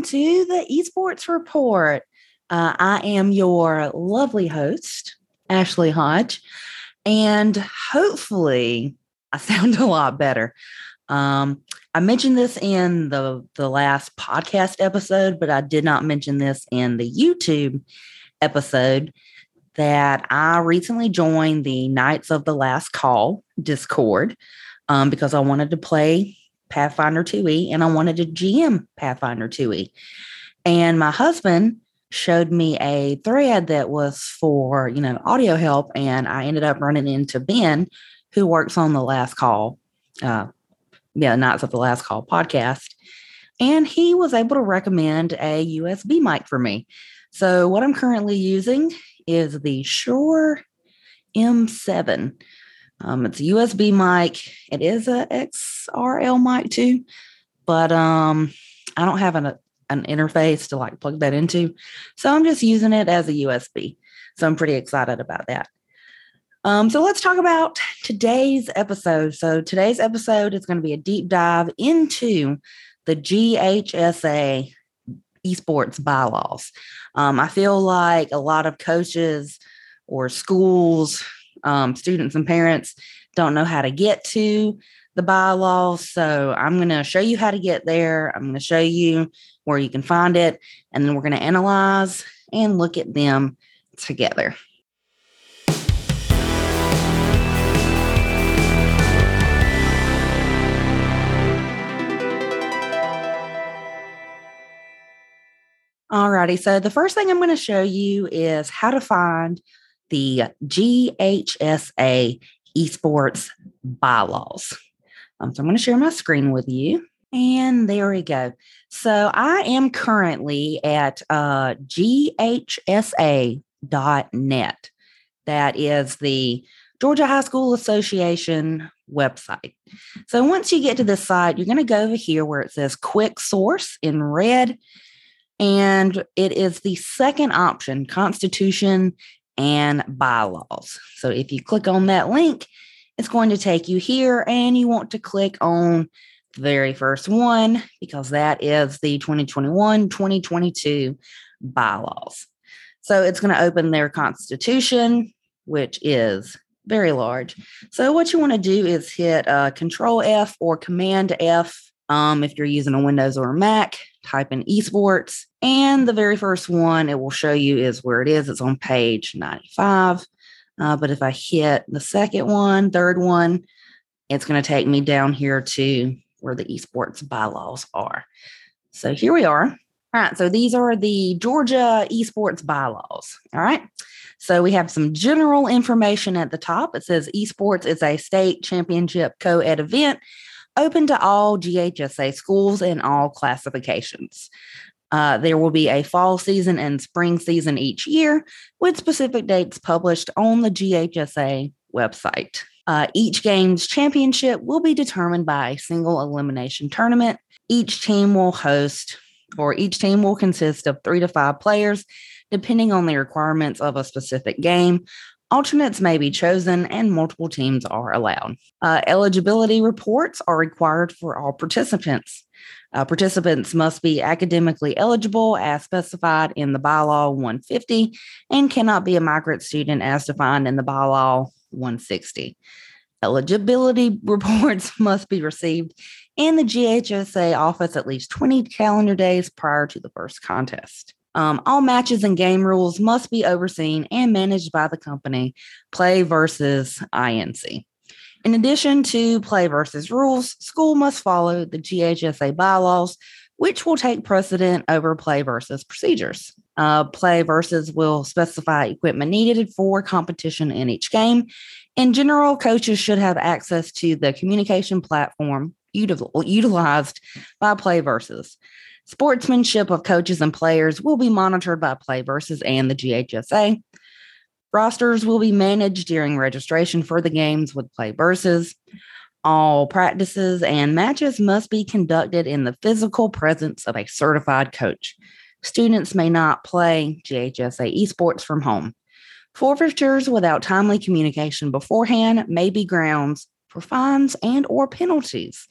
Welcome to the Esports Report. Uh, I am your lovely host, Ashley Hodge, and hopefully I sound a lot better. Um, I mentioned this in the, the last podcast episode, but I did not mention this in the YouTube episode that I recently joined the Knights of the Last Call Discord um, because I wanted to play Pathfinder 2e and I wanted to GM Pathfinder 2e. And my husband showed me a thread that was for, you know, audio help. And I ended up running into Ben, who works on the Last Call, uh, yeah, Knights of the Last Call podcast. And he was able to recommend a USB mic for me. So, what I'm currently using is the Shure M7. Um, it's a USB mic. It is a XRL mic too, but um, I don't have an, an interface to like plug that into. So I'm just using it as a USB. So I'm pretty excited about that. Um, so let's talk about today's episode. So today's episode is going to be a deep dive into the GHSA esports bylaws. Um, I feel like a lot of coaches or schools um, students and parents don't know how to get to the bylaws. So I'm going to show you how to get there. I'm going to show you where you can find it. And then we're going to analyze and look at them together. Alrighty, so the first thing I'm going to show you is how to find the GHSA esports bylaws. Um, so I'm going to share my screen with you. And there we go. So I am currently at uh, ghsa.net. That is the Georgia High School Association website. So once you get to this site, you're going to go over here where it says quick source in red. And it is the second option, Constitution and bylaws. So if you click on that link, it's going to take you here and you want to click on the very first one because that is the 2021 2022 bylaws. So it's going to open their constitution, which is very large. So what you want to do is hit uh, Control F or Command F um, if you're using a Windows or a Mac, type in esports. And the very first one it will show you is where it is. It's on page 95. Uh, but if I hit the second one, third one, it's going to take me down here to where the esports bylaws are. So here we are. All right. So these are the Georgia esports bylaws. All right. So we have some general information at the top. It says esports is a state championship co ed event open to all GHSA schools in all classifications. Uh, there will be a fall season and spring season each year with specific dates published on the GHSA website. Uh, each game's championship will be determined by a single elimination tournament. Each team will host, or each team will consist of three to five players, depending on the requirements of a specific game, Alternates may be chosen and multiple teams are allowed. Uh, eligibility reports are required for all participants. Uh, participants must be academically eligible as specified in the bylaw 150 and cannot be a migrant student as defined in the bylaw 160. Eligibility reports must be received in the GHSA office at least 20 calendar days prior to the first contest. Um, all matches and game rules must be overseen and managed by the company, PlayVS INC. In addition to PlayVS rules, school must follow the GHSA bylaws, which will take precedent over PlayVS procedures. Uh, PlayVS will specify equipment needed for competition in each game. In general, coaches should have access to the communication platform util- utilized by PlayVS. Sportsmanship of coaches and players will be monitored by PlayVS and the GHSA. Rosters will be managed during registration for the games with PlayVS. All practices and matches must be conducted in the physical presence of a certified coach. Students may not play GHSA esports from home. Forfeitures without timely communication beforehand may be grounds for fines and or penalties.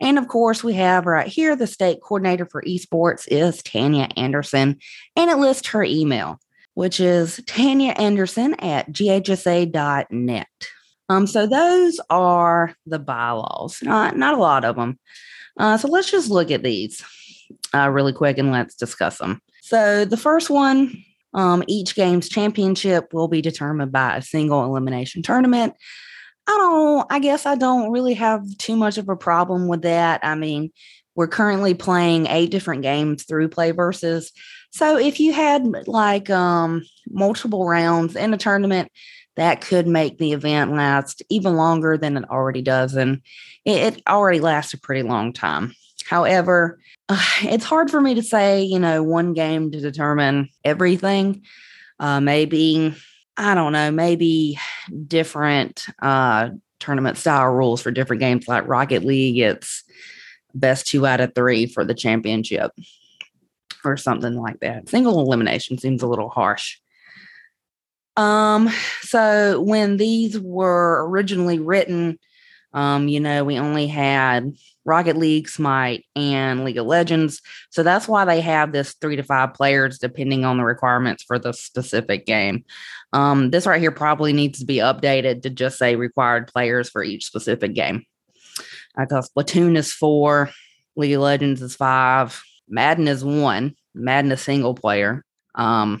And of course, we have right here the state coordinator for esports is Tanya Anderson, and it lists her email, which is Tanya Anderson at ghsa.net. Um, so those are the bylaws, not, not a lot of them. Uh, so let's just look at these uh, really quick and let's discuss them. So the first one, um, each game's championship will be determined by a single elimination tournament. I don't, I guess I don't really have too much of a problem with that. I mean, we're currently playing eight different games through PlayVS. So if you had like um, multiple rounds in a tournament, that could make the event last even longer than it already does. And it, it already lasts a pretty long time. However, it's hard for me to say, you know, one game to determine everything. Uh, maybe, I don't know, maybe different uh, tournament style rules for different games like Rocket League. It's best two out of three for the championship or something like that. Single elimination seems a little harsh. Um, so when these were originally written, um, you know, we only had Rocket League, Smite, and League of Legends. So that's why they have this three to five players depending on the requirements for the specific game. Um, this right here probably needs to be updated to just say required players for each specific game. Because Splatoon is four, League of Legends is five, Madden is one, Madden is single player. Um,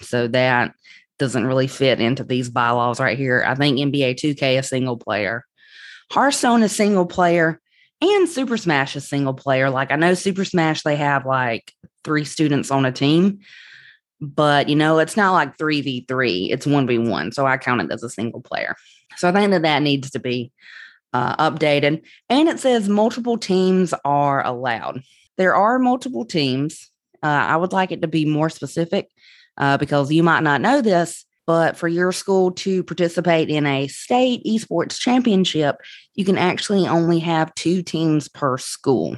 so that doesn't really fit into these bylaws right here. I think NBA 2K is single player. Hearthstone is single player and Super Smash is single player. Like I know Super Smash, they have like three students on a team, but you know, it's not like 3v3, it's 1v1. So I count it as a single player. So I think that that needs to be uh, updated. And it says multiple teams are allowed. There are multiple teams. Uh, I would like it to be more specific uh, because you might not know this, but for your school to participate in a state esports championship, you can actually only have two teams per school.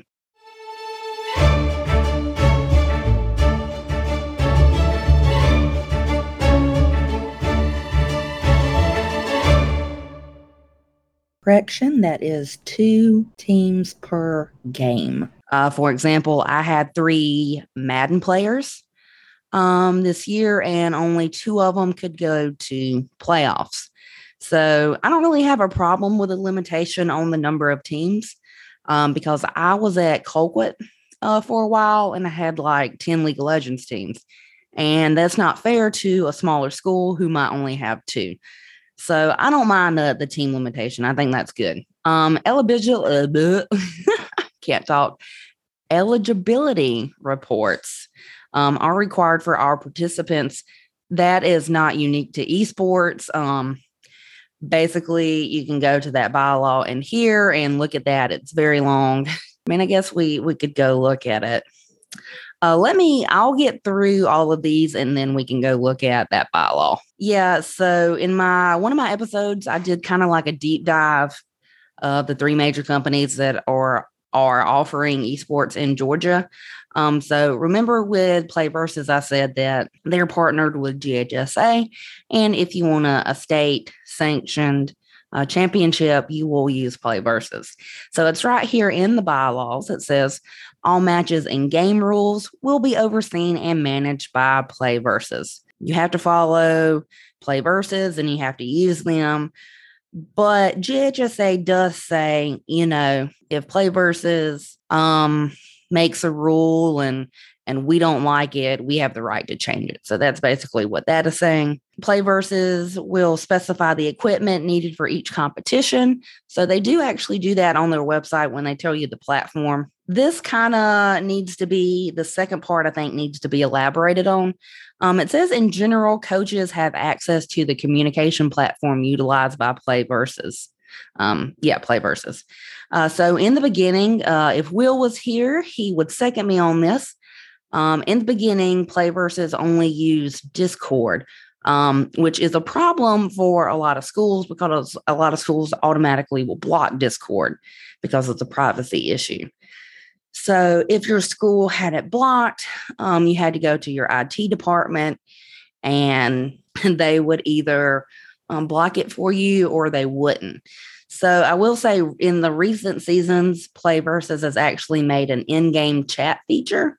Correction, that is two teams per game. Uh, for example, I had three Madden players um, this year, and only two of them could go to playoffs. So I don't really have a problem with a limitation on the number of teams um, because I was at Colquitt uh, for a while and I had like 10 League of Legends teams. And that's not fair to a smaller school who might only have two. So I don't mind the, the team limitation. I think that's good. Um, eligibility, uh, can't talk. Eligibility reports um, are required for our participants. That is not unique to esports. Um, basically, you can go to that bylaw in here and look at that. It's very long. I mean, I guess we we could go look at it. Uh, let me, I'll get through all of these and then we can go look at that bylaw. Yeah. So in my, one of my episodes, I did kind of like a deep dive of the three major companies that are, are offering esports in Georgia. Um, so remember with PlayVS, I said that they're partnered with GHSA. And if you want a, a state sanctioned uh, championship, you will use PlayVS. So it's right here in the bylaws. It says all matches and game rules will be overseen and managed by PlayVS. You have to follow PlayVS and you have to use them. But GHSA does say, you know, if PlayVS um makes a rule and and we don't like it, we have the right to change it. So that's basically what that is saying. PlayVS will specify the equipment needed for each competition. So they do actually do that on their website when they tell you the platform. This kind of needs to be the second part, I think, needs to be elaborated on. Um, it says in general, coaches have access to the communication platform utilized by PlayVS. Um, yeah, PlayVS. Uh, so in the beginning, uh, if Will was here, he would second me on this. Um, in the beginning, PlayVS only used Discord, um, which is a problem for a lot of schools because a lot of schools automatically will block Discord because it's a privacy issue. So if your school had it blocked, um, you had to go to your IT department and they would either um, block it for you or they wouldn't. So I will say in the recent seasons, PlayVS has actually made an in-game chat feature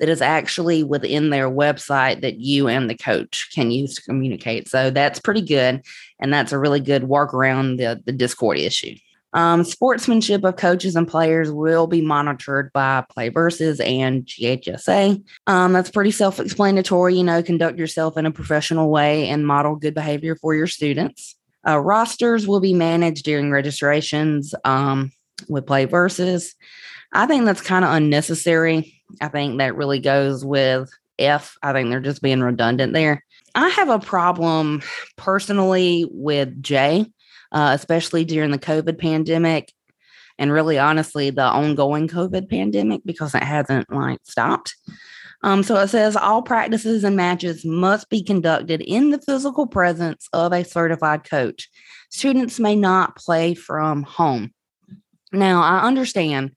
that is actually within their website that you and the coach can use to communicate. So that's pretty good. And that's a really good workaround the, the Discord issue. Um, sportsmanship of coaches and players will be monitored by PlayVS and GHSA. Um, that's pretty self explanatory. You know, conduct yourself in a professional way and model good behavior for your students. Uh, rosters will be managed during registrations um, with PlayVS. I think that's kind of unnecessary. I think that really goes with F. I think they're just being redundant there. I have a problem personally with J, uh, especially during the COVID pandemic and really honestly the ongoing COVID pandemic because it hasn't like stopped. Um, so it says all practices and matches must be conducted in the physical presence of a certified coach. Students may not play from home. Now, I understand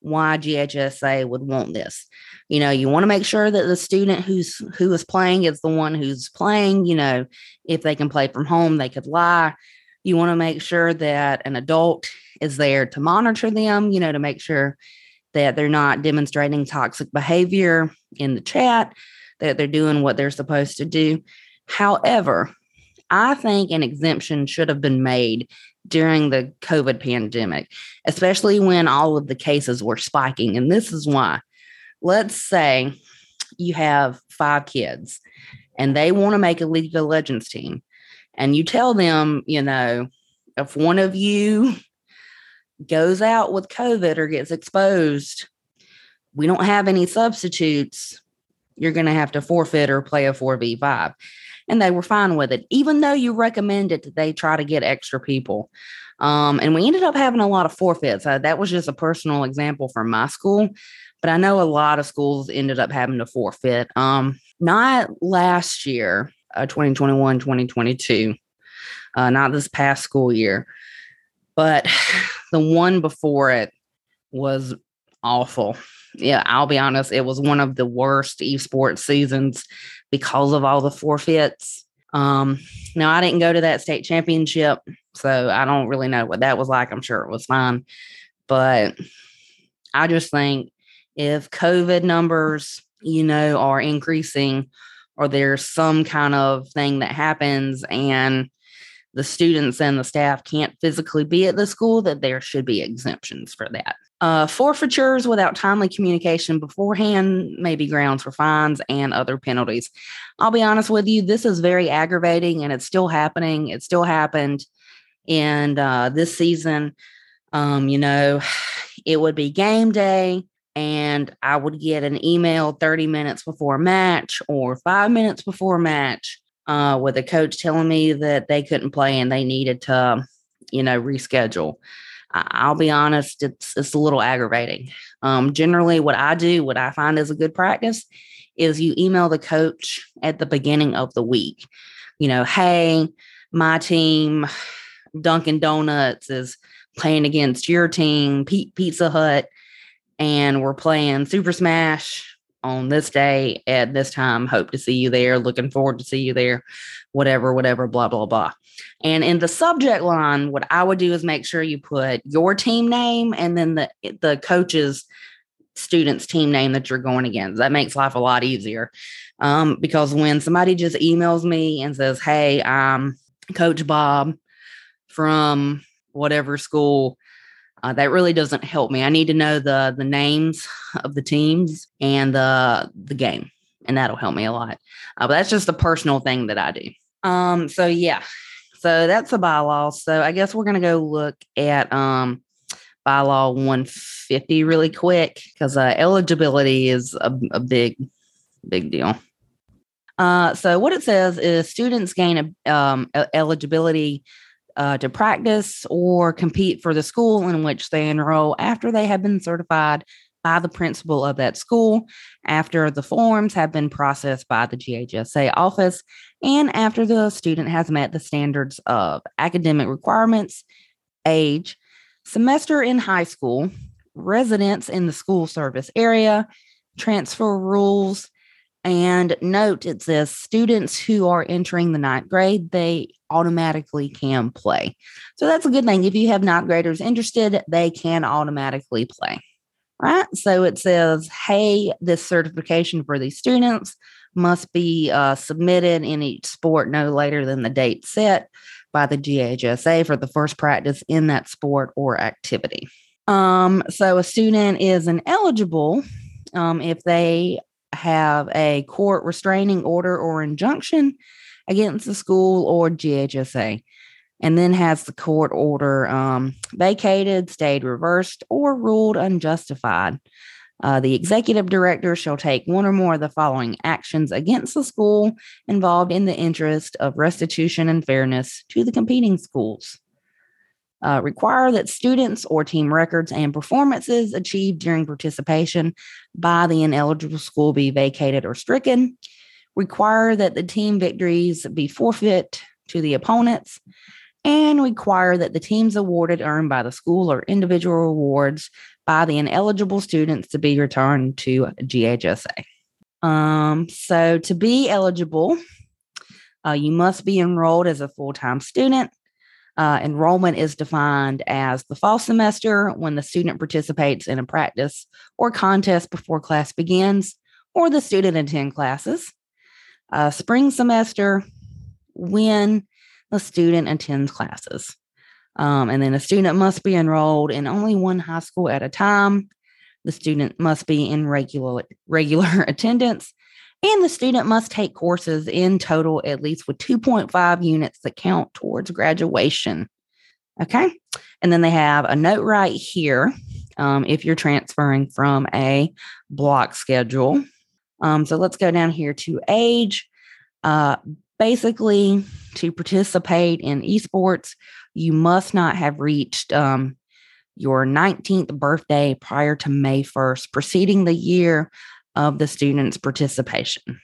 why GHSA would want this. You know, you want to make sure that the student who's who is playing is the one who's playing. You know, if they can play from home, they could lie. You want to make sure that an adult is there to monitor them, you know, to make sure that they're not demonstrating toxic behavior in the chat, that they're doing what they're supposed to do. However, I think an exemption should have been made during the COVID pandemic, especially when all of the cases were spiking. And this is why. Let's say you have five kids and they want to make a League of Legends team, and you tell them, you know, if one of you goes out with COVID or gets exposed, we don't have any substitutes. You're going to have to forfeit or play a 4v5 and they were fine with it, even though you recommended that they try to get extra people. Um, and we ended up having a lot of forfeits. Uh, that was just a personal example from my school, but I know a lot of schools ended up having to forfeit. Um, not last year, uh, 2021, 2022, uh, not this past school year, but the one before it was awful. Yeah, I'll be honest, it was one of the worst esports seasons because of all the forfeits. Um, now I didn't go to that state championship, so I don't really know what that was like. I'm sure it was fine, but I just think if COVID numbers, you know, are increasing or there's some kind of thing that happens and the students and the staff can't physically be at the school, that there should be exemptions for that. Uh, forfeitures without timely communication beforehand may be grounds for fines and other penalties. I'll be honest with you, this is very aggravating and it's still happening. It still happened. And uh, this season, um, you know, it would be game day and I would get an email 30 minutes before match or five minutes before match uh, with a coach telling me that they couldn't play and they needed to, you know, reschedule. I'll be honest, it's it's a little aggravating. Um, generally, what I do, what I find is a good practice, is you email the coach at the beginning of the week. You know, hey, my team, Dunkin' Donuts, is playing against your team, Pizza Hut, and we're playing Super Smash on this day at this time. Hope to see you there. Looking forward to see you there. Whatever, whatever, blah, blah, blah. And in the subject line, what I would do is make sure you put your team name and then the the coach's student's team name that you're going against. That makes life a lot easier. Um, because when somebody just emails me and says, Hey, I'm Coach Bob from whatever school uh, that really doesn't help me. I need to know the the names of the teams and the the game, and that'll help me a lot. Uh, but that's just a personal thing that I do. Um, so yeah, so that's a bylaw. So I guess we're gonna go look at um bylaw 150 really quick because uh, eligibility is a, a big big deal. Uh, so what it says is students gain a, um, eligibility uh, to practice or compete for the school in which they enroll after they have been certified by the principal of that school, after the forms have been processed by the GHSA office, and after the student has met the standards of academic requirements, age, semester in high school, residence in the school service area, transfer rules, and note it says students who are entering the ninth grade, they automatically can play. So that's a good thing. If you have ninth graders interested, they can automatically play. Right. So it says, hey, this certification for these students must be uh, submitted in each sport no later than the date set by the GHSA for the first practice in that sport or activity. Um, so a student is ineligible um, if they have a court restraining order or injunction against the school or GHSA, and then has the court order um, vacated, stayed reversed, or ruled unjustified. Uh, the executive director shall take one or more of the following actions against the school involved in the interest of restitution and fairness to the competing schools. Uh, require that students or team records and performances achieved during participation by the ineligible school be vacated or stricken. Require that the team victories be forfeit to the opponents and require that the teams awarded earned by the school or individual awards by the ineligible students to be returned to GHSA. Um, so, to be eligible, uh, you must be enrolled as a full time student. Uh, enrollment is defined as the fall semester when the student participates in a practice or contest before class begins, or the student attend classes. Uh, spring semester when the student attends classes. Um, and then a student must be enrolled in only one high school at a time. The student must be in regular regular attendance, and the student must take courses in total at least with 2.5 units that count towards graduation. Okay, and then they have a note right here um, if you're transferring from a block schedule. Um, so let's go down here to age. Uh, basically, to participate in esports, you must not have reached um, your 19th birthday prior to May 1st, preceding the year of the student's participation.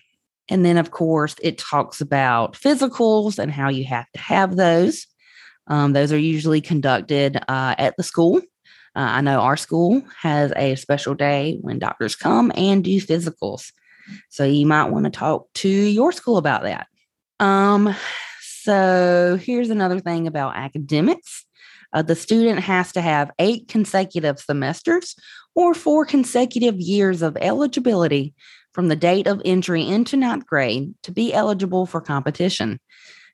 And then, of course, it talks about physicals and how you have to have those. Um, those are usually conducted uh, at the school. Uh, I know our school has a special day when doctors come and do physicals. So you might want to talk to your school about that. Um, so here's another thing about academics. Uh, the student has to have eight consecutive semesters or four consecutive years of eligibility from the date of entry into ninth grade to be eligible for competition.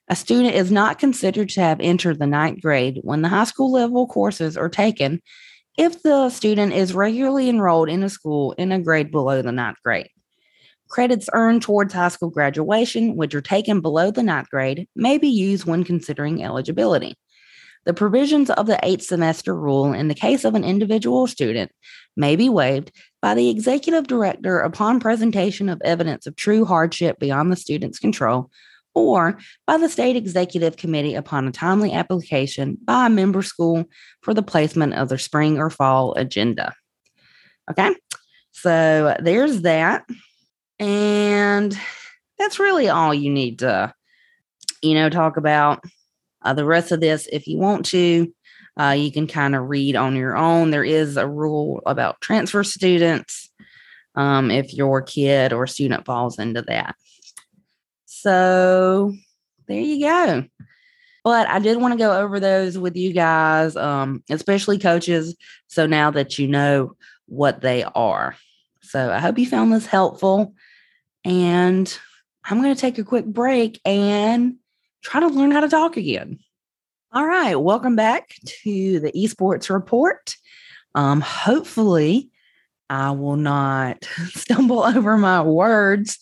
A student is not considered to have entered the ninth grade when the high school level courses are taken if the student is regularly enrolled in a school in a grade below the ninth grade. Credits earned towards high school graduation, which are taken below the ninth grade, may be used when considering eligibility. The provisions of the eighth semester rule in the case of an individual student may be waived by the executive director upon presentation of evidence of true hardship beyond the student's control or by the state executive committee upon a timely application by a member school for the placement of their spring or fall agenda. Okay, so there's that. And that's really all you need to, you know, talk about. Uh, the rest of this, if you want to, uh, you can kind of read on your own. There is a rule about transfer students um, if your kid or student falls into that. So there you go. But I did want to go over those with you guys, um, especially coaches. So now that you know what they are. So I hope you found this helpful. And I'm going to take a quick break and try to learn how to talk again. All right, welcome back to the esports report. Um, hopefully, I will not stumble over my words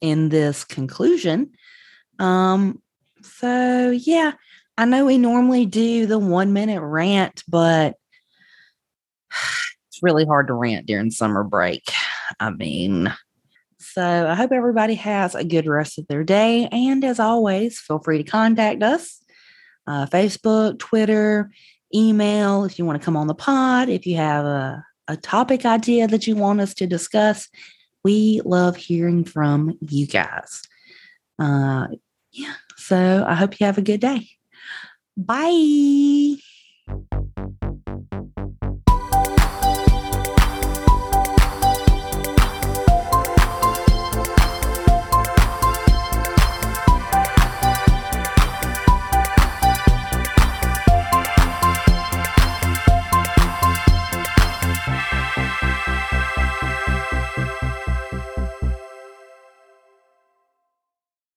in this conclusion. Um, so yeah, I know we normally do the one minute rant, but it's really hard to rant during summer break. I mean, so I hope everybody has a good rest of their day. And as always, feel free to contact us uh, Facebook, Twitter, email if you want to come on the pod, if you have a, a topic idea that you want us to discuss. We love hearing from you guys. Uh, yeah. So I hope you have a good day. Bye.